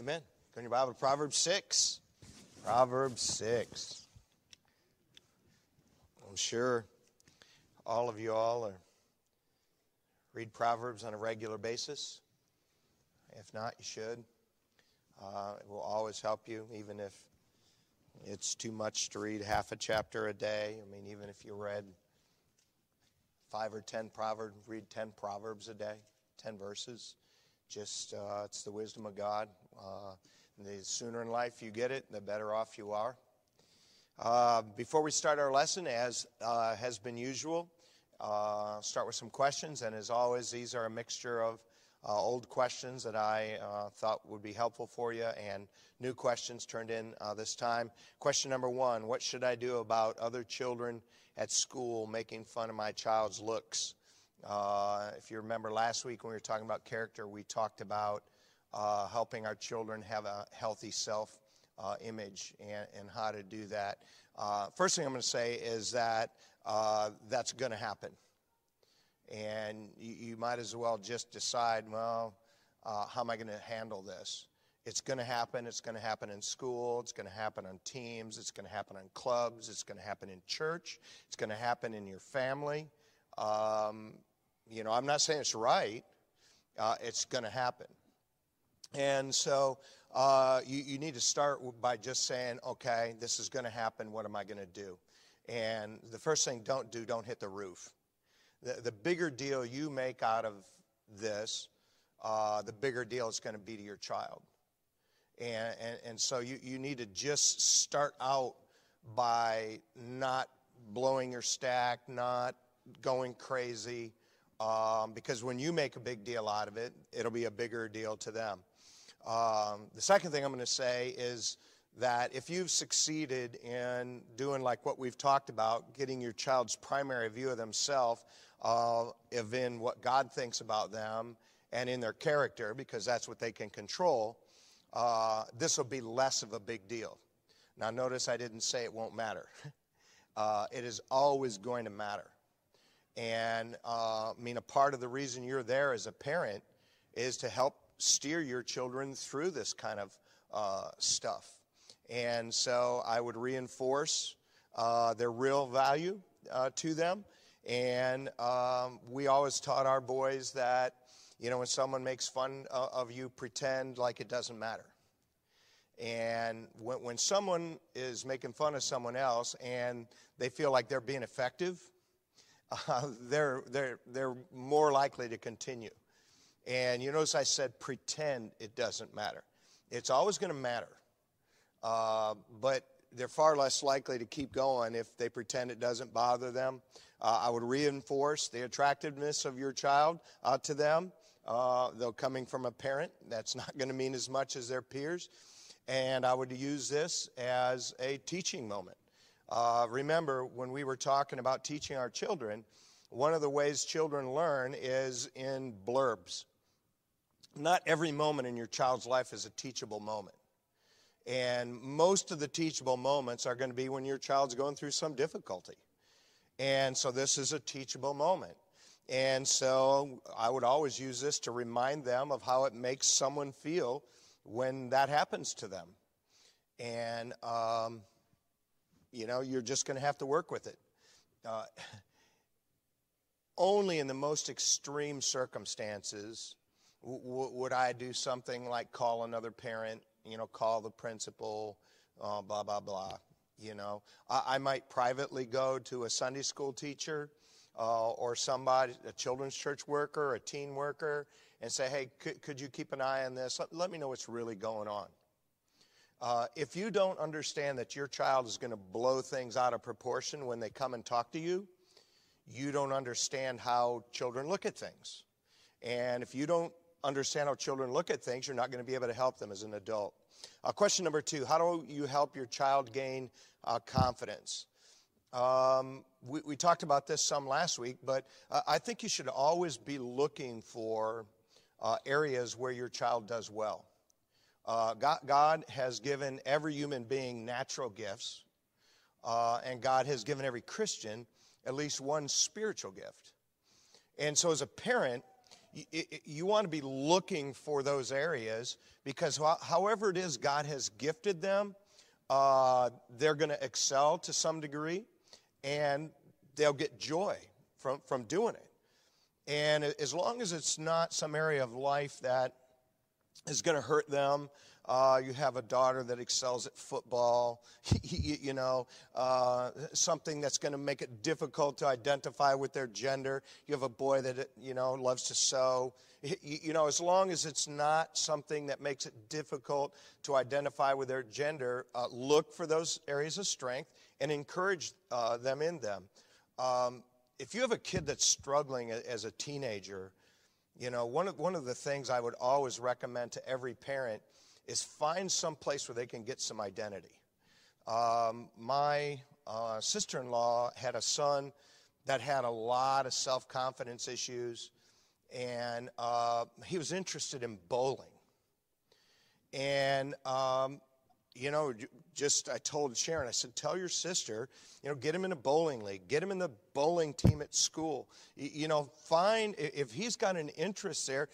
Amen. Go in your Bible to Proverbs 6. Proverbs 6. I'm sure all of you all are, read Proverbs on a regular basis. If not, you should. Uh, it will always help you, even if it's too much to read half a chapter a day. I mean, even if you read five or ten proverbs, read ten proverbs a day, ten verses. Just uh, it's the wisdom of God. Uh, the sooner in life you get it, the better off you are. Uh, before we start our lesson, as uh, has been usual, uh, start with some questions. And as always, these are a mixture of uh, old questions that I uh, thought would be helpful for you and new questions turned in this time. Question number one What should I do about other children at school making fun of my child's looks? Uh, if you remember last week when we were talking about character, we talked about uh, helping our children have a healthy self uh, image and, and, how to do that. first thing I'm going to say is that that's going to happen and you, you might as well just decide, well, uh, how am I going to handle this? It's going to happen. It's going to happen in school. It's going to happen on teams. It's going to happen on clubs. It's going to happen in church. It's going to happen in your family. Um, you know, I'm not saying it's right. Uh, it's going to happen. And so uh, you, you need to start by just saying, okay, this is going to happen. What am I going to do? And the first thing, don't do, don't hit the roof the, the bigger deal you make out of this, uh, the bigger deal it's going to be to your child. And, and, and so you, you need to just start out by not blowing your stack, not going crazy, um, because when you make a big deal out of it, it'll be a bigger deal to them. Um, the second thing I'm going to say is that if you've succeeded in doing like what we've talked about, getting your child's primary view of themselves uh, of in what God thinks about them and in their character, because that's what they can control, uh, this will be less of a big deal. Now, notice I didn't say it won't matter. uh, it is always going to matter. And uh, I mean, a part of the reason you're there as a parent is to help steer your children through this kind of uh, stuff. And so I would reinforce uh, their real value uh, to them and um, we always taught our boys that, you know, when someone makes fun of you, pretend like it doesn't matter. And when, when someone is making fun of someone else and they feel like they're being effective, uh, they're, they're, they're more likely to continue. And you notice I said pretend it doesn't matter. It's always going to matter. Uh, but they're far less likely to keep going if they pretend it doesn't bother them. Uh, I would reinforce the attractiveness of your child uh, to them. Uh, though coming from a parent, that's not going to mean as much as their peers. And I would use this as a teaching moment. Uh, remember, when we were talking about teaching our children, one of the ways children learn is in blurbs. Not every moment in your child's life is a teachable moment. And most of the teachable moments are going to be when your child's going through some difficulty. And so this is a teachable moment. And so I would always use this to remind them of how it makes someone feel when that happens to them. And, um, you know, you're just going to have to work with it. Uh, only in the most extreme circumstances w- would I do something like call another parent you know, call the principal, uh, blah, blah, blah. You know, I, I, might privately go to a Sunday school teacher uh, or somebody, a children's church worker, a teen worker, and say, hey, could, could you keep an eye on this? Let, let me know what's really going on. Uh, if you don't understand that your child is going to blow things out of proportion when they come and talk to you, you don't understand how children look at things. And if you don't understand how children look at things, you're not going to be able to help them as an adult. Uh, question number two How do you help your child gain uh, confidence? Um, we, we, talked about this some last week, but uh, I think you should always be looking for uh, areas where your child does well. Uh, God, God, has given every human being natural gifts, uh, and God has given every Christian at least one spiritual gift. And so, as a parent, you, want to be looking for those areas because however it is God has gifted them, uh, they're going to excel to some degree and they'll get joy from, from doing it. And as long as it's not some area of life that is going to hurt them, uh, you have a daughter that excels at football, you, know, uh, something that's going to make it difficult to identify with their gender. You have a boy that, you know, loves to sew. You, you know, as long as it's not something that makes it difficult to identify with their gender, uh, look for those areas of strength and encourage uh, them in them. Um, if you have a kid that's struggling as a teenager, you know, one of, one of the things I would always recommend to every parent is find some place where they can get some identity. Um, my uh, sister in law had a son that had a lot of self confidence issues, and uh, he was interested in bowling. And um, you know, just I told Sharon, I said, tell your sister, you know, get him in a bowling league, get him in the bowling team at school. You know, find, if he's got an interest there,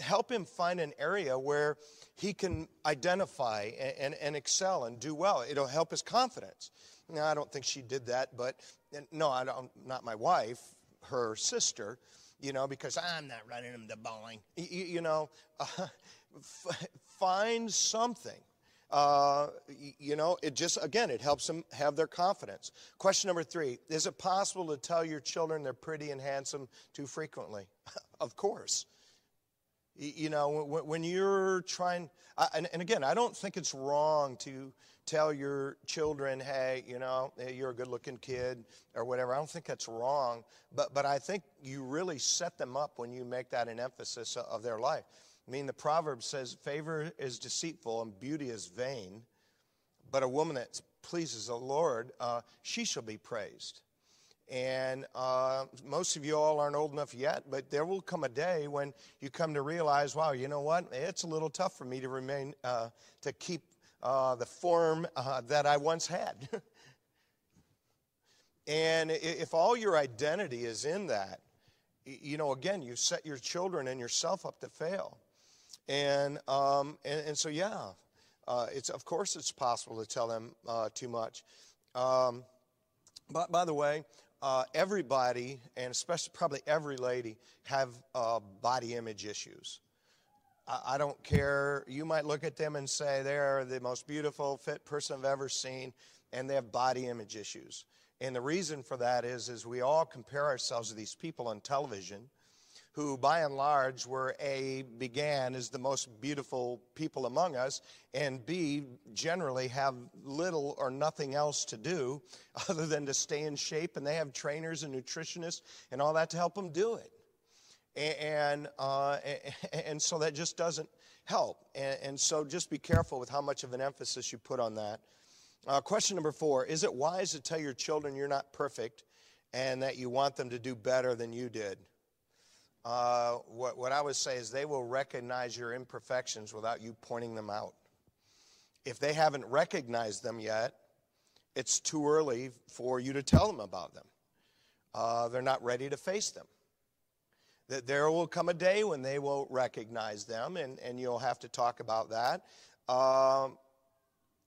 help him find an area where he can identify and, and, and excel and do well. It'll help his confidence. Now, I don't think she did that, but no, I don't, not my wife, her sister, you know, because I'm not running him to bowling. You, you know, uh, f- find something uh, you know, it just, again, it helps them have their confidence. Question number three Is it possible to tell your children they're pretty and handsome too frequently? of course. You know, when you're trying, and again, I don't think it's wrong to tell your children, hey, you know, you're a good looking kid or whatever. I don't think that's wrong. But, but I think you really set them up when you make that an emphasis of their life. I mean, the proverb says, favor is deceitful and beauty is vain, but a woman that pleases the Lord, uh, she shall be praised. And uh, most of you all aren't old enough yet, but there will come a day when you come to realize, wow, you know what? It's a little tough for me to remain, uh, to keep uh, the form uh, that I once had. and if all your identity is in that, you know, again, you set your children and yourself up to fail. And, um, and, and, so, yeah, uh, it's, of course it's possible to tell them uh, too much. Um, but by the way, uh, everybody, and especially probably every lady, have uh, body image issues. I, I don't care. You might look at them and say they're the most beautiful, fit person I've ever seen, and they have body image issues. And the reason for that is, is we all compare ourselves to these people on television who by and large were A, began as the most beautiful people among us, and B, generally have little or nothing else to do other than to stay in shape, and they have trainers and nutritionists and all that to help them do it. And, uh, and so that just doesn't help. And, so just be careful with how much of an emphasis you put on that. Uh, question number four Is it wise to tell your children you're not perfect and that you want them to do better than you did? Uh, what, what I would say is they will recognize your imperfections without you pointing them out. If they haven't recognized them yet, it's too early for you to tell them about them. Uh, they're not ready to face them. That there will come a day when they will recognize them, and, and you'll have to talk about that. Um,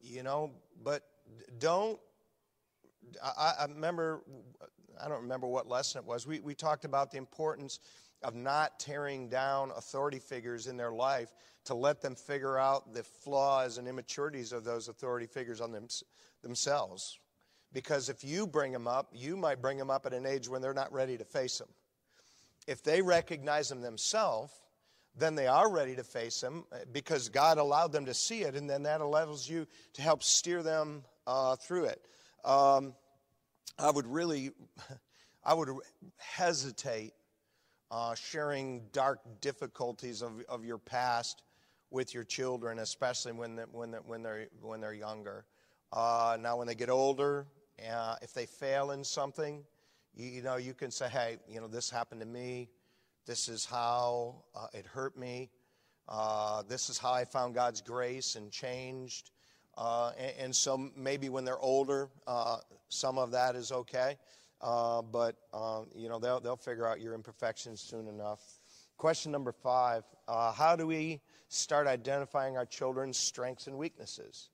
you know, but don't. I, I remember, I don't remember what lesson it was. We, we talked about the importance of not tearing down authority figures in their life to let them figure out the flaws and immaturities of those authority figures on them, themselves. Because if you bring them up, you might bring them up at an age when they're not ready to face them. If they recognize them themselves, then they are ready to face them uh, because God allowed them to see it, and then that allows you to help steer them uh, through it. Um, I would really, I would hesitate uh, sharing dark difficulties of, of your past with your children, especially when, the, when, the, when, they're, when they're younger. Uh, now, when they get older, uh, if they fail in something, you, you, know, you can say, hey, you know, this happened to me. This is how uh, it hurt me. Uh, this is how I found God's grace and changed. Uh, and, and, so maybe when they're older, some of that is okay. Uh, but uh, you know they'll they'll figure out your imperfections soon enough. Question number five uh, How do we start identifying our children's strengths and weaknesses?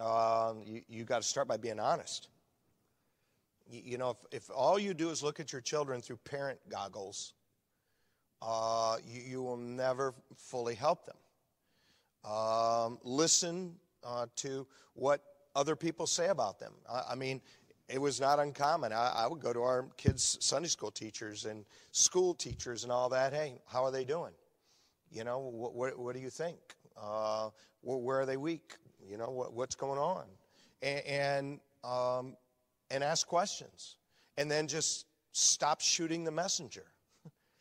Uh, you you got to start by being honest. You, you, know, if, if all you do is look at your children through parent goggles, uh, you, you, will never fully help them. Um, listen uh, to what other people say about them. I, I mean, it was not uncommon. I, I, would go to our kids' Sunday school teachers and school teachers and all that. Hey, how are they doing? You know, what, what, what do you think? Uh, where are they weak? You know, what, what's going on? And, and, um, and ask questions. And then just stop shooting the messenger.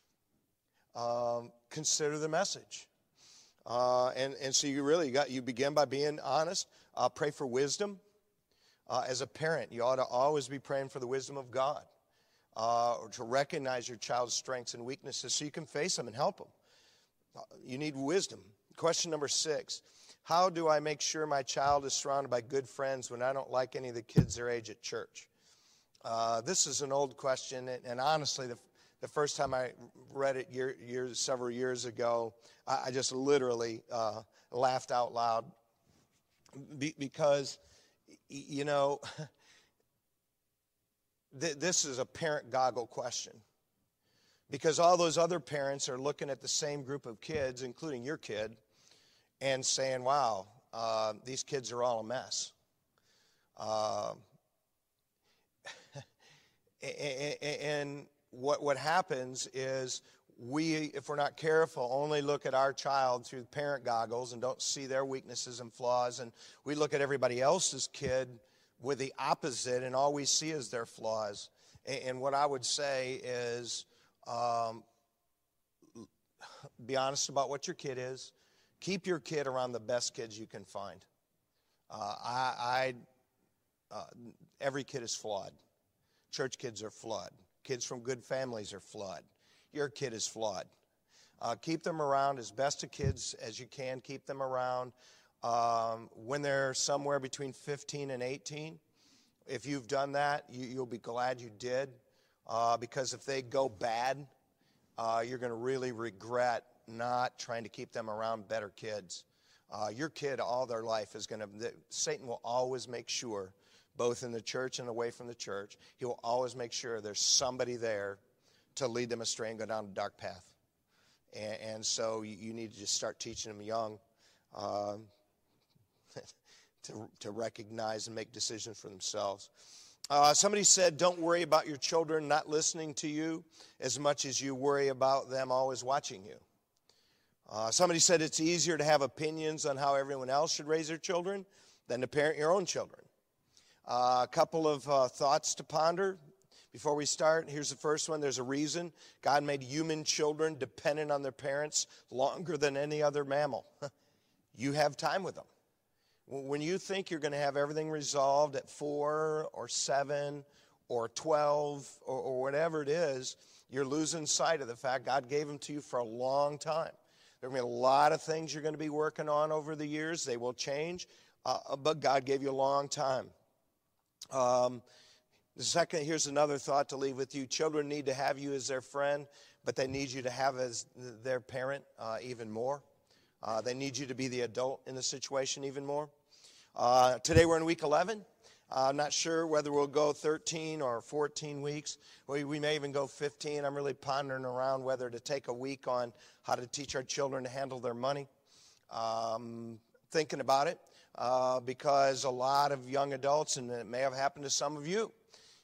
um, consider the message. Uh, and, and so you really got, you begin by being honest. Uh, pray for wisdom. Uh, as a parent, you ought to always be praying for the wisdom of God, uh, or to recognize your child's strengths and weaknesses so you can face them and help them. Uh, you need wisdom. Question number six How do I make sure my child is surrounded by good friends when I don't like any of the kids their age at church? Uh, this is an old question, and, and honestly, the, the, first time I read it year, years, several years ago, I, I just literally uh, laughed out loud be, because you know, th- this is a parent goggle question. Because all those other parents are looking at the same group of kids, including your kid, and saying, wow, uh, these kids are all a mess. Uh, and what, what happens is we, if we're not careful, only look at our child through parent goggles and don't see their weaknesses and flaws. And we look at everybody else's kid with the opposite, and all we see is their flaws. And what I would say is um, be honest about what your kid is. Keep your kid around the best kids you can find. Uh, I, I uh, every kid is flawed. Church kids are flawed. Kids from good families are flawed your kid is flawed. Uh, keep them around as best of kids as you can. Keep them around um, when they're somewhere between 15 and 18. If you've done that, you, will be glad you did. Uh, because if they go bad, uh, you're going to really regret not trying to keep them around better kids. Uh, your kid, all their life, is going to, Satan will always make sure, both in the church and away from the church, he will always make sure there's somebody there to lead them astray and go down a dark path. And, and so you, need to just start teaching them young uh, to, to recognize and make decisions for themselves. Uh, somebody said, Don't worry about your children not listening to you as much as you worry about them always watching you. Uh, somebody said it's easier to have opinions on how everyone else should raise their children than to parent your own children. Uh, a couple of uh, thoughts to ponder. Before we start, here's the first one. There's a reason God made human children dependent on their parents longer than any other mammal. you have time with them. When you think you're going to have everything resolved at four or seven or 12 or, or whatever it is, you're losing sight of the fact God gave them to you for a long time. There are going to be a lot of things you're going to be working on over the years. They will change, uh, but God gave you a long time. Um, the second, here's another thought to leave with you. Children need to have you as their friend, but they need you to have as their parent uh, even more. Uh, they need you to be the adult in the situation even more. Uh, today we're in week 11. Uh, I'm not sure whether we'll go 13 or 14 weeks. We, we may even go 15. I'm really pondering around whether to take a week on how to teach our children to handle their money. Um, thinking about it uh, because a lot of young adults, and it may have happened to some of you,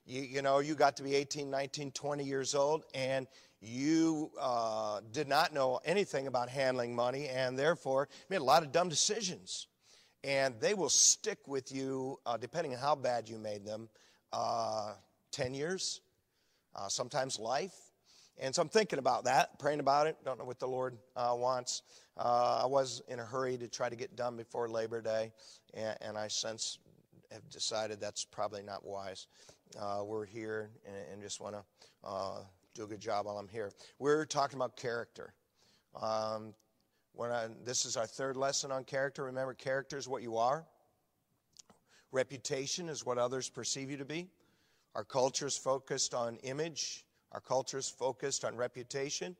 you, you know, you got to be 18, 19, 20 years old, and you uh, did not know anything about handling money, and therefore made a lot of dumb decisions. And they will stick with you, uh, depending on how bad you made them, uh, 10 years, uh, sometimes life. And so I'm thinking about that, praying about it. Don't know what the Lord uh, wants. Uh, I was in a hurry to try to get done before Labor Day, and, and I since have decided that's probably not wise uh, we're here and, and just want to uh, do a good job while I'm here. We're talking about character. Um, this is our third lesson on character. Remember, character is what you are. Reputation is what others perceive you to be. Our culture is focused on image. Our culture is focused on reputation.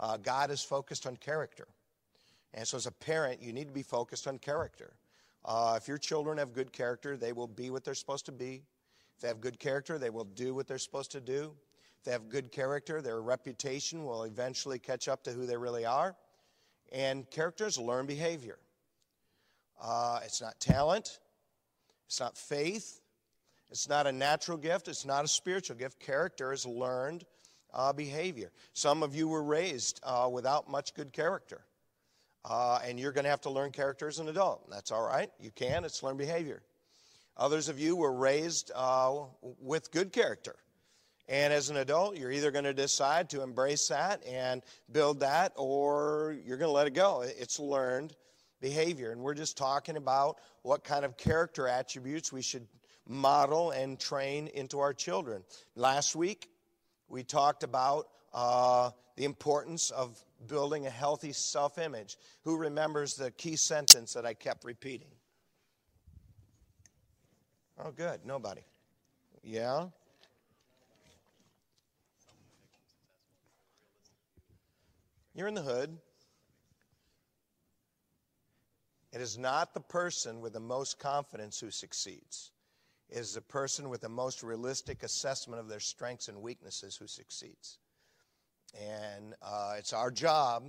Uh, God is focused on character. And so, as a parent, you need to be focused on character. Uh, if your children have good character, they will be what they're supposed to be. If they have good character, they will do what they're supposed to do. If they have good character, their reputation will eventually catch up to who they really are. And characters learn behavior. Uh, it's not talent, it's not faith, it's not a natural gift, it's not a spiritual gift. Character is learned uh, behavior. Some of you were raised uh, without much good character. Uh, and you're going to have to learn character as an adult. That's all right. You can. It's learned behavior. Others of you were raised uh, with good character. And as an adult, you're either going to decide to embrace that and build that, or you're going to let it go. It's learned behavior. And we're just talking about what kind of character attributes we should model and train into our children. Last week, we talked about uh, the importance of building a healthy self image. Who remembers the key sentence that I kept repeating? Oh, good. Nobody. Yeah? You're in the hood. It is not the person with the most confidence who succeeds. It is the person with the most realistic assessment of their strengths and weaknesses who succeeds. And uh, it's our job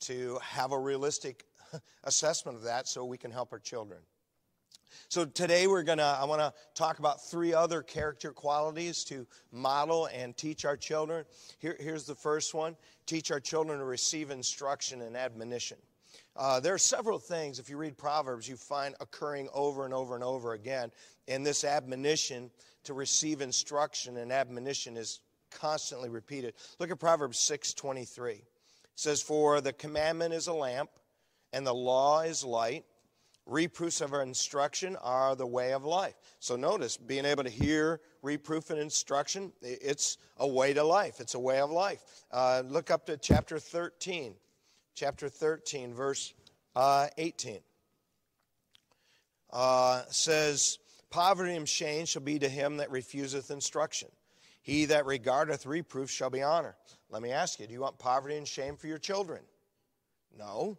to have a realistic assessment of that so we can help our children. So today we're going to, I want to talk about three other character qualities to model and teach our children. Here, here's the first one teach our children to receive instruction and admonition. Uh, there are several things, if you read Proverbs, you find occurring over and over and over again. And this admonition to receive instruction and admonition is constantly repeated. Look at Proverbs 6:23. It says, "For the commandment is a lamp, and the law is light. Reproofs of our instruction are the way of life." So notice, being able to hear reproof and instruction, it's a way to life. It's a way of life. Uh, look up to chapter 13, chapter 13, verse uh, 18. Uh, says, "Poverty and shame shall be to him that refuseth instruction." He that regardeth reproof shall be honored. Let me ask you do you want poverty and shame for your children? No.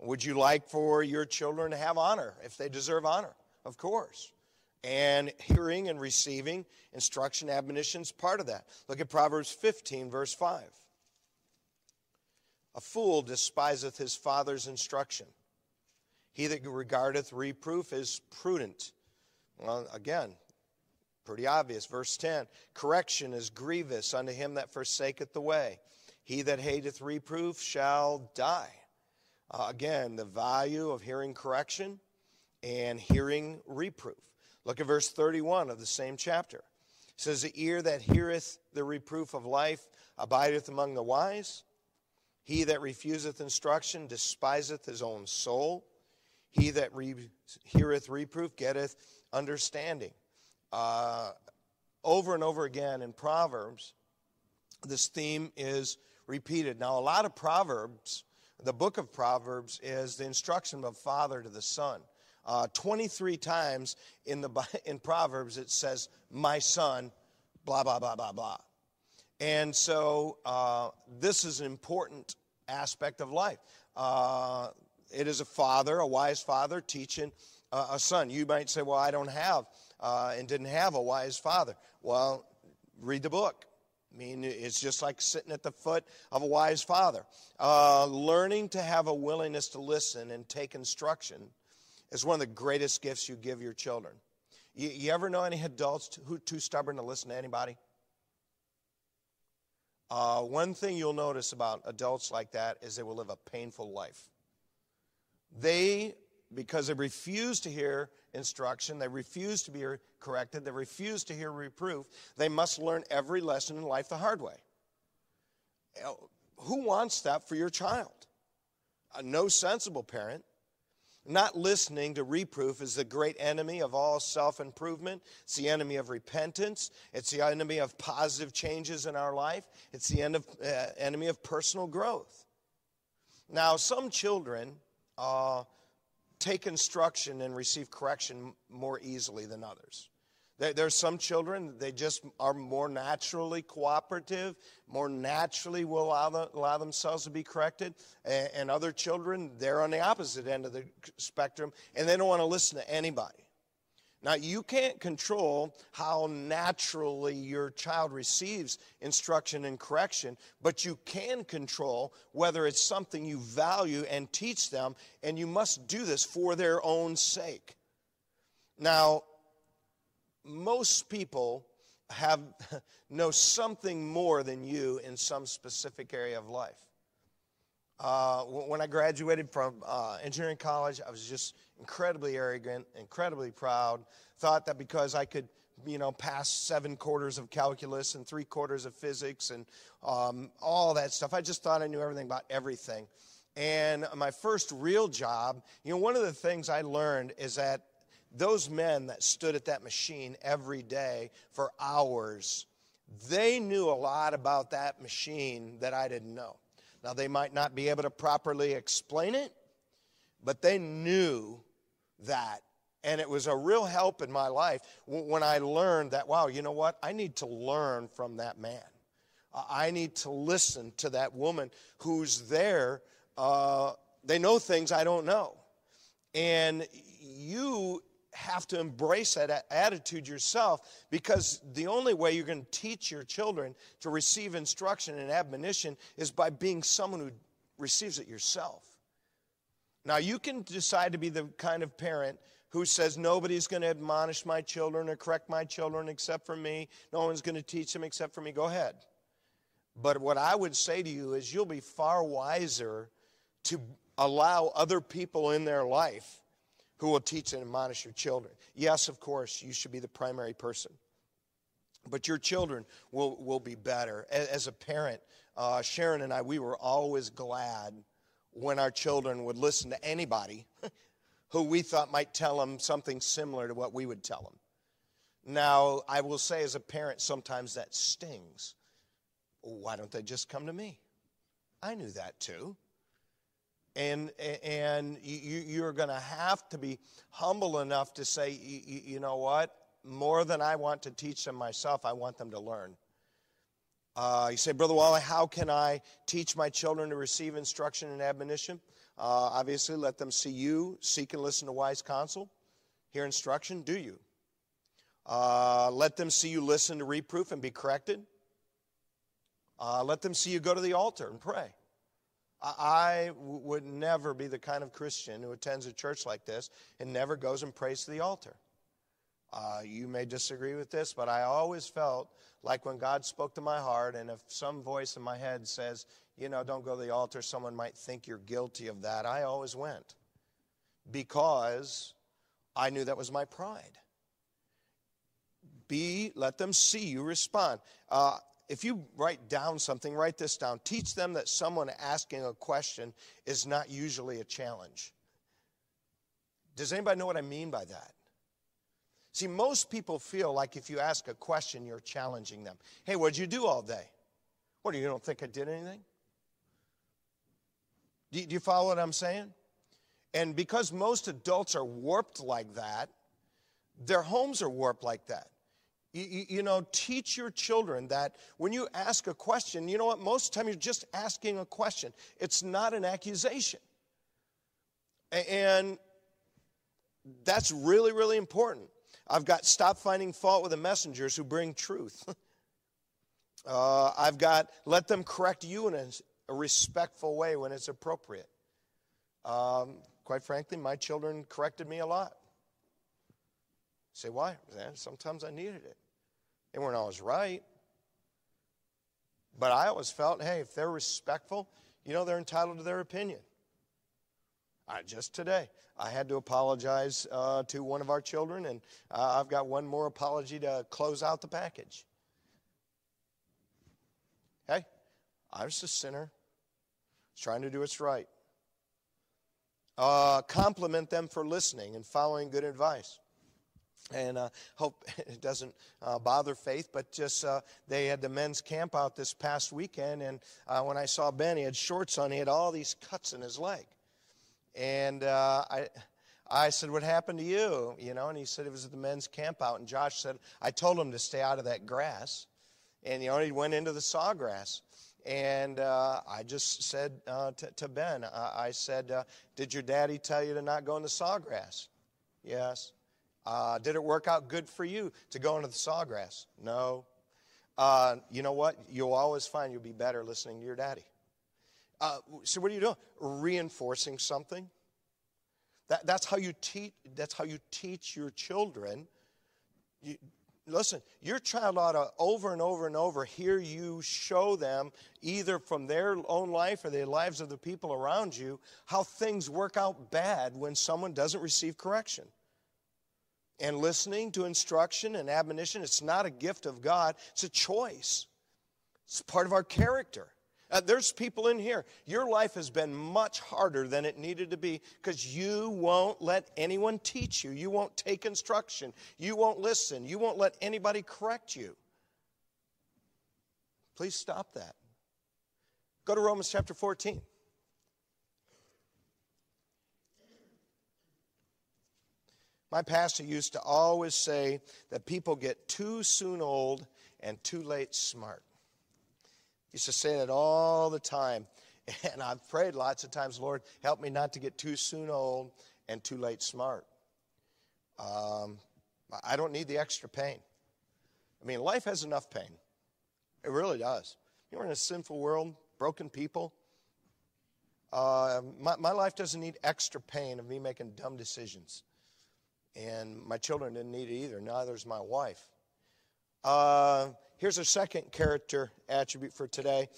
Would you like for your children to have honor if they deserve honor? Of course. And hearing and receiving instruction, admonition is part of that. Look at Proverbs 15, verse 5. A fool despiseth his father's instruction. He that regardeth reproof is prudent. Well, again, Pretty obvious. Verse 10 Correction is grievous unto him that forsaketh the way. He that hateth reproof shall die. Uh, again, the value of hearing correction and hearing reproof. Look at verse 31 of the same chapter. It says, The ear that heareth the reproof of life abideth among the wise. He that refuseth instruction despiseth his own soul. He that re- heareth reproof getteth understanding uh, over and over again in Proverbs, this theme is repeated. Now, a lot of Proverbs, the book of Proverbs, is the instruction of father to the son. Uh, 23 times in, the, in Proverbs it says, My son, blah, blah, blah, blah, blah. And so uh, this is an important aspect of life. Uh, it is a father, a wise father, teaching a son. You might say, Well, I don't have uh, and didn't have a wise father. Well, read the book. I mean, it's just like sitting at the foot of a wise father. Uh, learning to have a willingness to listen and take instruction is one of the greatest gifts you give your children. You, you ever know any adults who are too stubborn to listen to anybody? Uh, one thing you'll notice about adults like that is they will live a painful life. They, because they refuse to hear instruction. They refuse to be corrected. They refuse to hear reproof. They must learn every lesson in life the hard way. Who wants that for your child? No sensible parent. Not listening to reproof is the great enemy of all self improvement. It's the enemy of repentance. It's the enemy of positive changes in our life. It's the end of, uh, enemy of personal growth. Now, some children uh, take instruction and receive correction more easily than others. There there's some children, they just are more naturally cooperative, more naturally will allow, allow themselves to be corrected. And, and other children, they're on the opposite end of the spectrum and they don't want to listen to anybody. Now, you can't control how naturally your child receives instruction and correction, but you can control whether it's something you value and teach them, and you must do this for their own sake. Now, most people have know something more than you in some specific area of life. Uh, when I graduated from uh, engineering college, I was just incredibly arrogant, incredibly proud. Thought that because I could, you know, pass seven quarters of calculus and three quarters of physics and um, all that stuff, I just thought I knew everything about everything. And my first real job, you know, one of the things I learned is that those men that stood at that machine every day for hours, they knew a lot about that machine that I didn't know. Now, they might not be able to properly explain it, but they knew that. And it was a real help in my life when I learned that, wow, you know what? I need to learn from that man. I need to listen to that woman who's there. Uh, they know things I don't know. And you have to embrace that attitude yourself because the only way you're going to teach your children to receive instruction and admonition is by being someone who receives it yourself. Now, you can decide to be the kind of parent who says, Nobody's going to admonish my children or correct my children except for me. No one's going to teach them except for me. Go ahead. But what I would say to you is, you'll be far wiser to allow other people in their life who will teach and admonish your children. Yes, of course, you should be the primary person. But your children will, will be better. As a parent, uh, Sharon and I, we were always glad when our children would listen to anybody who we thought might tell them something similar to what we would tell them. Now, I will say as a parent, sometimes that stings. Why don't they just come to me? I knew that too and and you, you're going to have to be humble enough to say you, you, know what more than i want to teach them myself i want them to learn uh, you say brother wally how can i teach my children to receive instruction and admonition? Uh, obviously let them see you seek and listen to wise counsel hear instruction do you? Uh, let them see you listen to reproof and be corrected. Uh, let them see you go to the altar and pray. I would never be the kind of Christian who attends a church like this and never goes and prays to the altar. Uh, you may disagree with this, but I always felt like when God spoke to my heart, and if some voice in my head says, you know, don't go to the altar, someone might think you're guilty of that, I always went because I knew that was my pride. B, let them see you respond. Uh, if you write down something, write this down. Teach them that someone asking a question is not usually a challenge. Does anybody know what I mean by that? See, most people feel like if you ask a question, you're challenging them. Hey, what'd you do all day? What, do you don't think I did anything? Do you follow what I'm saying? And because most adults are warped like that, their homes are warped like that. You, you, know, teach your children that when you ask a question, you know what, most of the time you're just asking a question. It's not an accusation. And that's really, really important. I've got stop finding fault with the messengers who bring truth. uh, I've got let them correct you in a, a respectful way when it's appropriate. Um, quite frankly, my children corrected me a lot. Say, why? Sometimes I needed it. They weren't always right. But I always felt, hey, if they're respectful, you know, they're entitled to their opinion. I, just today, I had to apologize uh, to one of our children, and uh, I've got one more apology to close out the package. Hey, I was a sinner, trying to do what's right. Uh, compliment them for listening and following good advice and uh, hope it doesn't uh, bother faith but just uh, they had the men's camp out this past weekend and uh, when i saw ben he had shorts on he had all these cuts in his leg and uh, I, I said, What happened to you? You know, and he said it was at the men's camp out. And Josh said, I told him to stay out of that grass. And, you know, he went into the sawgrass. And uh, I just said uh, to, to, Ben, I, I said, uh, Did your daddy tell you to not go in the sawgrass? Yes. Uh, did it work out good for you to go into the sawgrass? No. Uh, you know what? You'll always find you'll be better listening to your daddy. Uh, so what are you doing? Reinforcing something. That, that's how you teach. That's how you teach your children. You, listen, your child ought to over and over and over hear you show them, either from their own life or the lives of the people around you, how things work out bad when someone doesn't receive correction. And listening to instruction and admonition, it's not a gift of God, it's a choice. It's part of our character. Uh, there's people in here. Your life has been much harder than it needed to be because you won't let anyone teach you. You won't take instruction. You won't listen. You won't let anybody correct you. Please stop that. Go to Romans chapter 14. My pastor used to always say that people get too soon old and too late smart. Used to say that all the time. And I've prayed lots of times, Lord, help me not to get too soon old and too late smart. Um, I don't need the extra pain. I mean, life has enough pain. It really does. You know, we're in a sinful world, broken people. Uh, my, my life doesn't need extra pain of me making dumb decisions. And my children didn't need it either, neither does my wife. Uh, here's a second character attribute for today.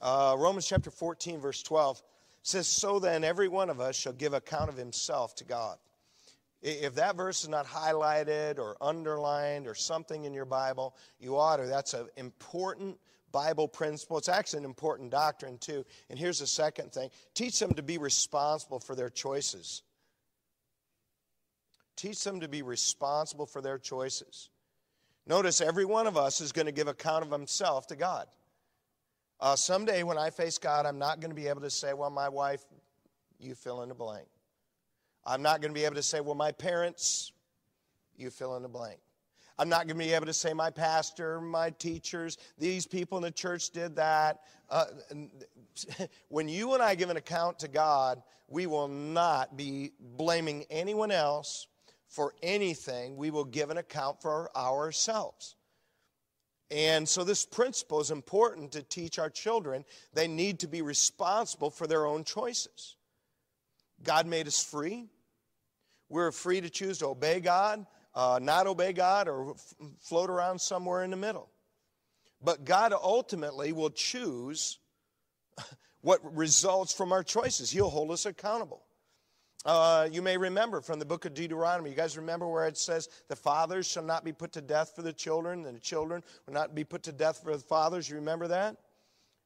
Uh, Romans chapter 14, verse 12 says, So then every one of us shall give account of himself to God. If that verse is not highlighted or underlined or something in your Bible, you ought to. That's an important Bible principle. It's actually an important doctrine, too. And here's the second thing teach them to be responsible for their choices. Teach them to be responsible for their choices. Notice every one of us is going to give account of himself to God. Uh, someday when I face God, I'm not going to be able to say, well, my wife, you fill in the blank. I'm not going to be able to say, well, my parents, you fill in the blank. I'm not going to be able to say, my pastor, my teachers, these people in the church did that. Uh, when you and I give an account to God, we will not be blaming anyone else for anything, we will give an account for ourselves. And so, this principle is important to teach our children. They need to be responsible for their own choices. God made us free. We're free to choose to obey God, uh, not obey God, or f- float around somewhere in the middle. But God ultimately will choose what results from our choices. He'll hold us accountable. Uh, you may remember from the book of Deuteronomy. You guys remember where it says, The fathers shall not be put to death for the children, and the children will not be put to death for the fathers. You remember that?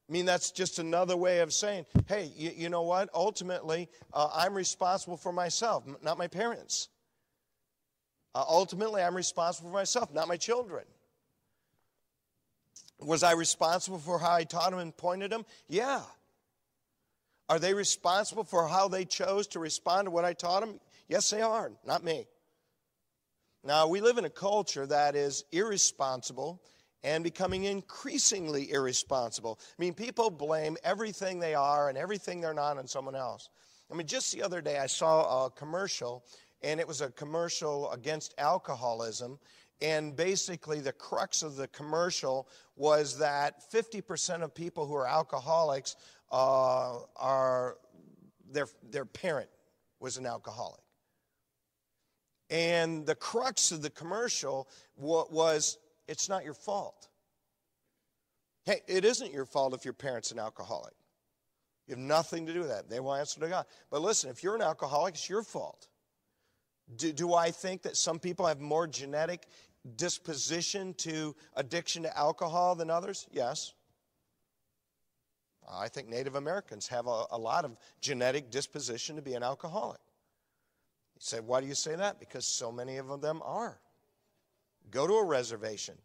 I mean, that's just another way of saying, hey, you, you know what? Ultimately, uh, I'm responsible for myself, not my parents. Uh, ultimately, I'm responsible for myself, not my children. Was I responsible for how I taught them and pointed them? Yeah. Are they responsible for how they chose to respond to what I taught them? Yes, they are, not me. Now, we live in a culture that is irresponsible and becoming increasingly irresponsible. I mean, people blame everything they are and everything they're not on someone else. I mean, just the other day I saw a commercial, and it was a commercial against alcoholism. And basically, the crux of the commercial was that 50% of people who are alcoholics uh, are their, their parent was an alcoholic. And the crux of the commercial was it's not your fault. Hey, it isn't your fault if your parent's an alcoholic. You have nothing to do with that. They will answer to God. But listen, if you're an alcoholic, it's your fault. Do, do I think that some people have more genetic disposition to addiction to alcohol than others? Yes. I think Native Americans have a, a lot of genetic disposition to be an alcoholic. You say, why do you say that? Because so many of them are. Go to a reservation.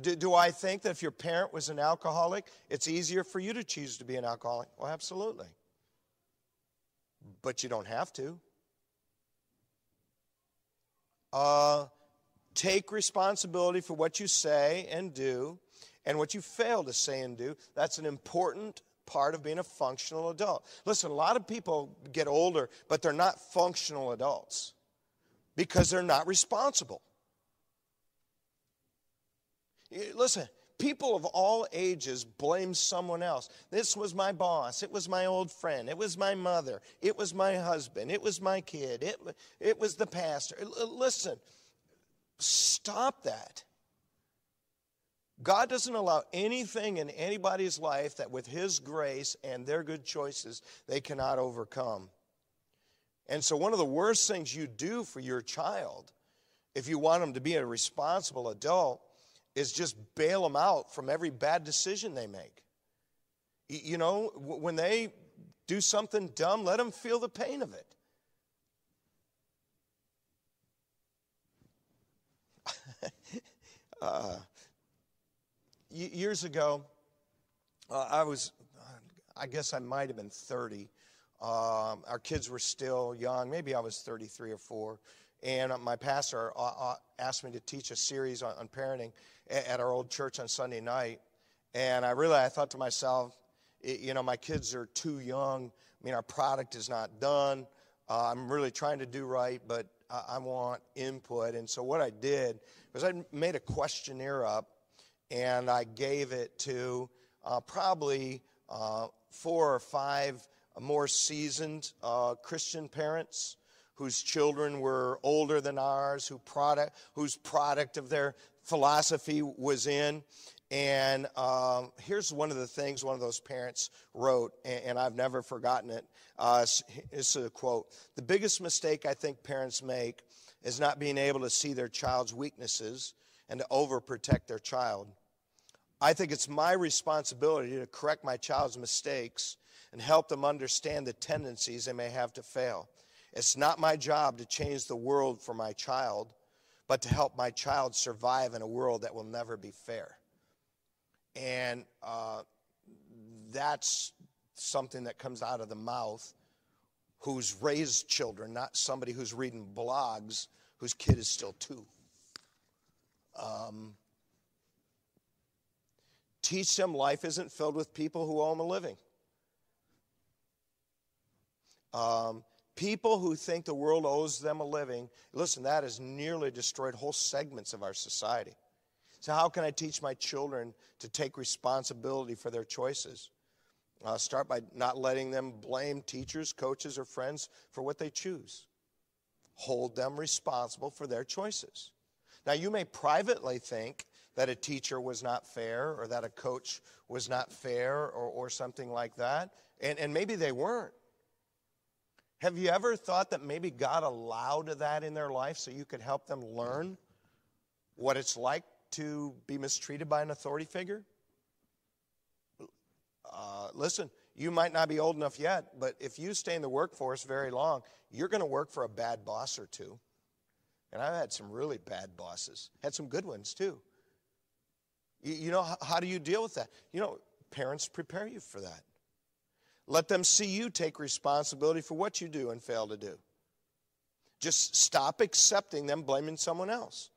Do, do, I think that if your parent was an alcoholic, it's easier for you to choose to be an alcoholic? Well, absolutely. But you don't have to. Uh, take responsibility for what you say and do and what you fail to say and do. That's an important part of being a functional adult. Listen, a lot of people get older, but they're not functional adults because they're not responsible. Listen, people of all ages blame someone else. This was my boss. It was my old friend. It was my mother. It was my husband. It was my kid. It, it was the pastor. Listen, stop that. God doesn't allow anything in anybody's life that with His grace and their good choices they cannot overcome. And so, one of the worst things you do for your child, if you want them to be a responsible adult, is just bail them out from every bad decision they make. You know, when they do something dumb, let them feel the pain of it. uh, years ago, uh, I was, I guess I might have been 30. Um, our kids were still young. Maybe I was 33 or 4. And my pastor uh, uh, asked me to teach a series on, parenting at our old church on Sunday night. And I really, I thought to myself, you know, my kids are too young. I mean, our product is not done. Uh, I'm really trying to do right, but I want input. And so what I did was I made a questionnaire up and I gave it to uh, probably uh, four or five more seasoned uh, Christian parents whose children were older than ours, who product, whose product of their philosophy was in. And um, here's one of the things one of those parents wrote, and, and I've never forgotten it. Uh, it's a quote The biggest mistake I think parents make is not being able to see their child's weaknesses and to overprotect their child. I think it's my responsibility to correct my child's mistakes and help them understand the tendencies they may have to fail. It's not my job to change the world for my child, but to help my child survive in a world that will never be fair. And uh, that's something that comes out of the mouth who's raised children, not somebody who's reading blogs whose kid is still two. Um, teach them life isn't filled with people who owe them a living. Um, People who think the world owes them a living, listen, that has nearly destroyed whole segments of our society. So, how can I teach my children to take responsibility for their choices? Uh, start by not letting them blame teachers, coaches, or friends for what they choose. Hold them responsible for their choices. Now, you may privately think that a teacher was not fair or that a coach was not fair or, or something like that, and, and maybe they weren't. Have you ever thought that maybe God allowed that in their life so you could help them learn what it's like to be mistreated by an authority figure? Uh, listen, you might not be old enough yet, but if you stay in the workforce very long, you're going to work for a bad boss or two. And I've had some really bad bosses, had some good ones too. You, you know, how, how do you deal with that? You know, parents prepare you for that. Let them see you take responsibility for what you do and fail to do. Just stop accepting them blaming someone else.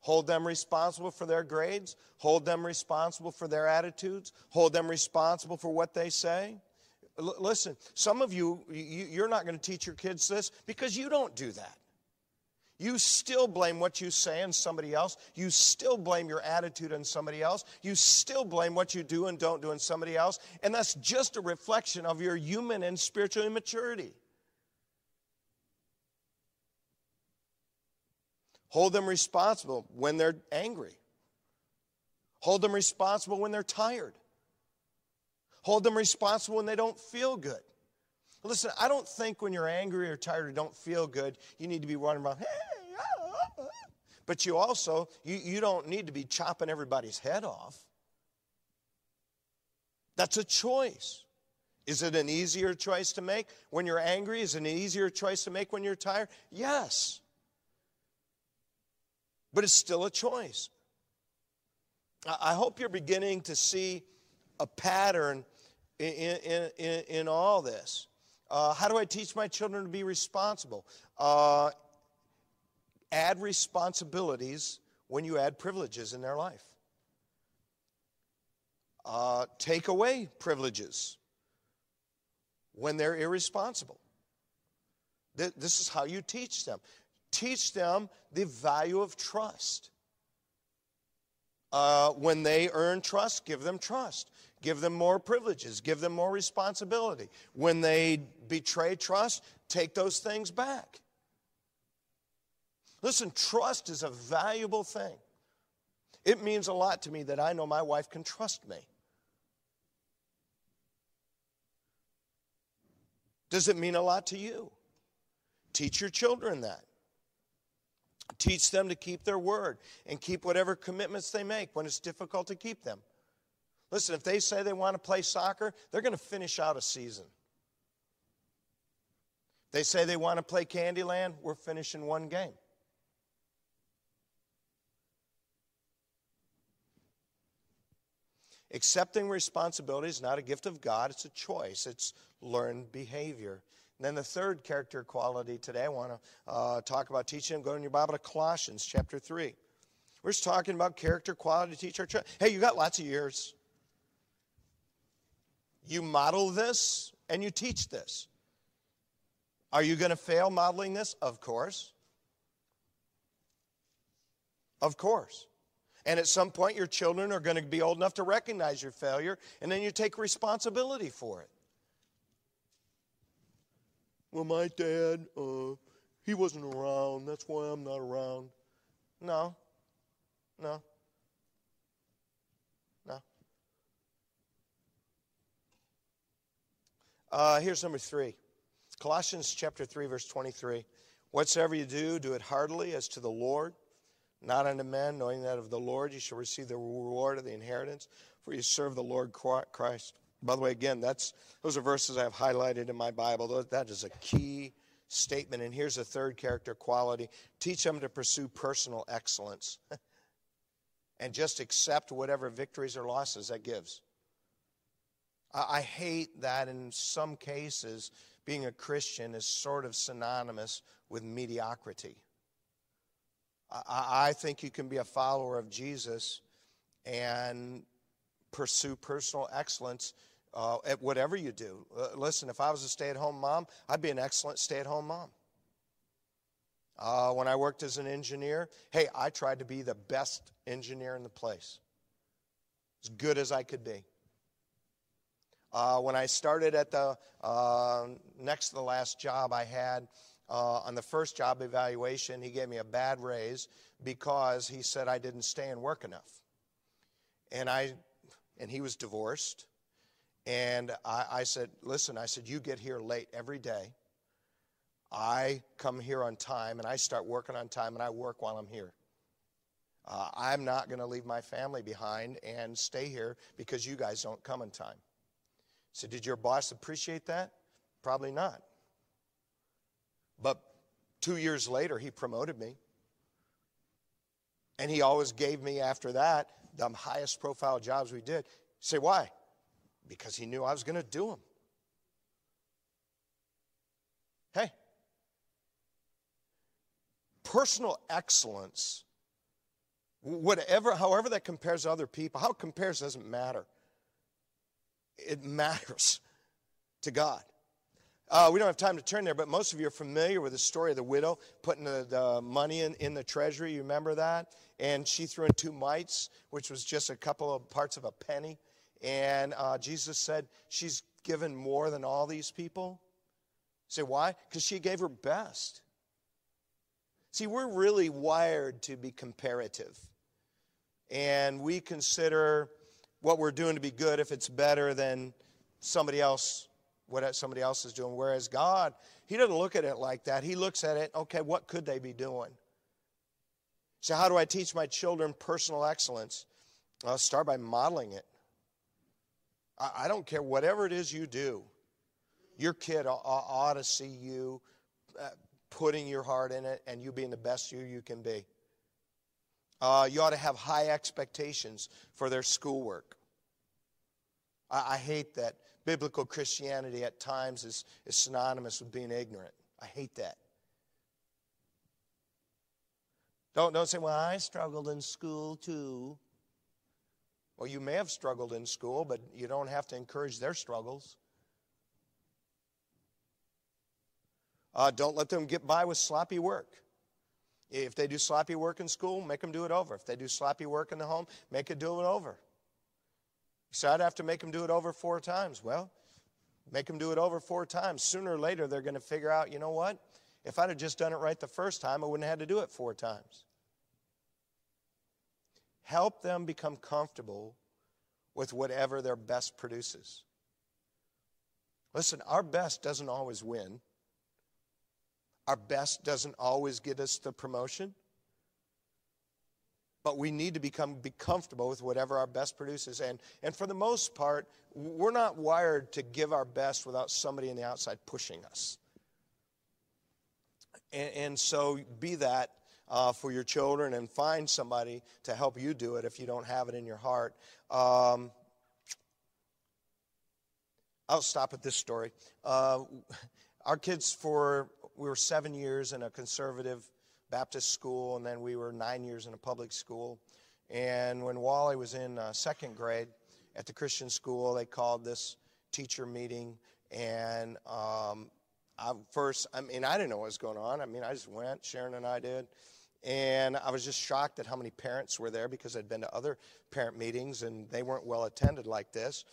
Hold them responsible for their grades. Hold them responsible for their attitudes. Hold them responsible for what they say. L- listen, some of you, you, you're not going to teach your kids this because you don't do that. You still blame what you say on somebody else. You still blame your attitude on somebody else. You still blame what you do and don't do on somebody else. And that's just a reflection of your human and spiritual immaturity. Hold them responsible when they're angry. Hold them responsible when they're tired. Hold them responsible when they don't feel good. Listen, I don't think when you're angry or tired or don't feel good, you need to be running around, but you also, you, you don't need to be chopping everybody's head off. That's a choice. Is it an easier choice to make when you're angry? Is it an easier choice to make when you're tired? Yes. But it's still a choice. I hope you're beginning to see a pattern in, in, in, in all this. Uh, how do I teach my children to be responsible? Uh, Add responsibilities when you add privileges in their life. Uh, take away privileges when they're irresponsible. This is how you teach them. Teach them the value of trust. Uh, when they earn trust, give them trust. Give them more privileges. Give them more responsibility. When they betray trust, take those things back. Listen, trust is a valuable thing. It means a lot to me that I know my wife can trust me. Does it mean a lot to you? Teach your children that. Teach them to keep their word and keep whatever commitments they make when it's difficult to keep them. Listen, if they say they want to play soccer, they're going to finish out a season. They say they want to play Candyland, we're finishing one game. Accepting responsibility is not a gift of God, it's a choice, it's learned behavior. And then the third character quality today I want to uh, talk about teaching. Go in your Bible to Colossians chapter 3. We're just talking about character quality to teach our children. Hey, you got lots of years. You model this and you teach this. Are you going to fail modeling this? Of course. Of course. And at some point, your children are going to be old enough to recognize your failure, and then you take responsibility for it. Well, my dad, uh, he wasn't around. That's why I'm not around. No. No. No. Uh, here's number three Colossians chapter 3, verse 23. Whatsoever you do, do it heartily as to the Lord not unto men, knowing that of the Lord you shall receive the reward of the inheritance, for you serve the Lord Christ. By the way, again, that's those are verses I have highlighted in my Bible. That is a key statement. And here's a third character quality: teach them to pursue personal excellence, and just accept whatever victories or losses that gives. I hate that in some cases being a Christian is sort of synonymous with mediocrity. I, think you can be a follower of Jesus and pursue personal excellence uh, at whatever you do. Uh, listen, if I was a stay at home mom, I'd be an excellent stay at home mom. Uh, when I worked as an engineer, hey, I tried to be the best engineer in the place, as good as I could be. Uh, when I started at the uh, next to the last job I had, uh, on the first job evaluation, he gave me a bad raise because he said I didn't stay and work enough. And I, and he was divorced. And I, I said, listen, I said, you get here late every day. I come here on time and I start working on time and I work while I'm here. Uh, I'm not going to leave my family behind and stay here because you guys don't come in time. So, did your boss appreciate that? Probably not. But two years later, he promoted me. And he always gave me, after that, the highest profile jobs we did. say, why? Because he knew I was going to do them. Hey, personal excellence, whatever, however that compares to other people, how it compares doesn't matter. It matters to God. Uh, we don't have time to turn there, but most of you are familiar with the story of the widow putting the, the money in, in the treasury. You remember that? And she threw in two mites, which was just a couple of parts of a penny. And uh, Jesus said, She's given more than all these people. Say, why? Because she gave her best. See, we're really wired to be comparative. And we consider what we're doing to be good if it's better than somebody else what somebody else is doing. Whereas God, He doesn't look at it like that. He looks at it, okay, what could they be doing? So, how do I teach my children personal excellence? I'll start by modeling it. I don't care, whatever it is you do, your kid ought to see you uh, putting your heart in it and you being the best you you can be. Uh, you ought to have high expectations for their schoolwork. I, I hate that biblical Christianity at times is, is synonymous with being ignorant. I hate that. Don't, don't say, well, I struggled in school too. Well, you may have struggled in school, but you don't have to encourage their struggles. Uh, don't let them get by with sloppy work. If they do sloppy work in school, make them do it over. If they do sloppy work in the home, make it do it over. Say, I'd have to make them do it over four times. Well, make them do it over four times. Sooner or later, they're going to figure out, you know what? If I'd have just done it right the first time, I wouldn't have had to do it four times. Help them become comfortable with whatever their best produces. Listen, our best doesn't always win. Our best doesn't always get us the promotion. But we need to become be comfortable with whatever our best produces. And, and for the most part, we're not wired to give our best without somebody on the outside pushing us. And, and so be that uh, for your children and find somebody to help you do it if you don't have it in your heart. Um, I'll stop at this story. Uh, our kids, for we were seven years in a conservative Baptist school, and then we were nine years in a public school. And when Wally was in uh, second grade at the Christian school, they called this teacher meeting, and um, I first, I mean, I didn't know what was going on. I mean, I just went, Sharon and I did. And I was just shocked at how many parents were there because I'd been to other parent meetings and they weren't well attended like this.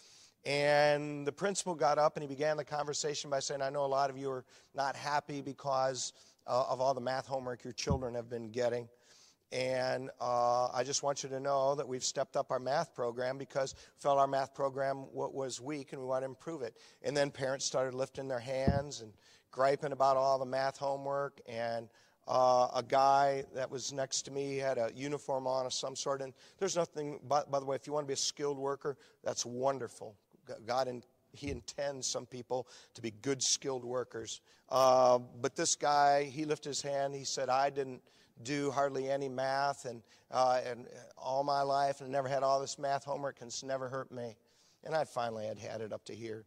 And the principal got up and he began the conversation by saying, I know a lot of you are not happy because uh, of all the math homework your children have been getting. And uh, I just want you to know that we've stepped up our math program because felt our math program was weak and we want to improve it. And then parents started lifting their hands and griping about all the math homework. And uh, a guy that was next to me had a uniform on of some sort. And there's nothing, by, by the way, if you want to be a skilled worker, that's wonderful. God he intends some people to be good, skilled workers. Uh, but this guy, he lifted his hand. He said, I didn't do hardly any math and, uh, and all my life and never had all this math homework and it's never hurt me. And I finally had had it up to here.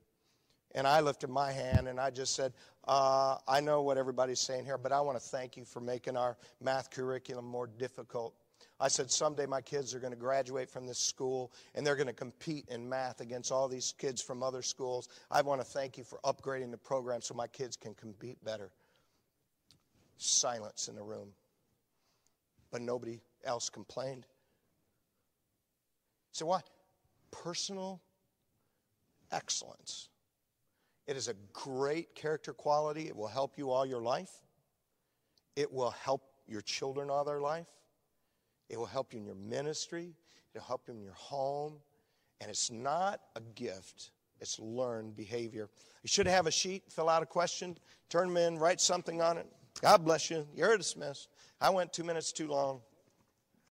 And I lifted my hand and I just said, uh, I know what everybody's saying here, but I want to thank you for making our math curriculum more difficult. I said, someday my kids are going to graduate from this school and they're going to compete in math against all these kids from other schools. I want to thank you for upgrading the program so my kids can compete better. Silence in the room. But nobody else complained. So, why? Personal excellence. It is a great character quality. It will help you all your life. It will help your children all their life. It will help you in your ministry, it'll help you in your home. And it's not a gift, it's learned behavior. You should have a sheet, fill out a question, turn them in, write something on it. God bless you. You're dismissed. I went two minutes too long.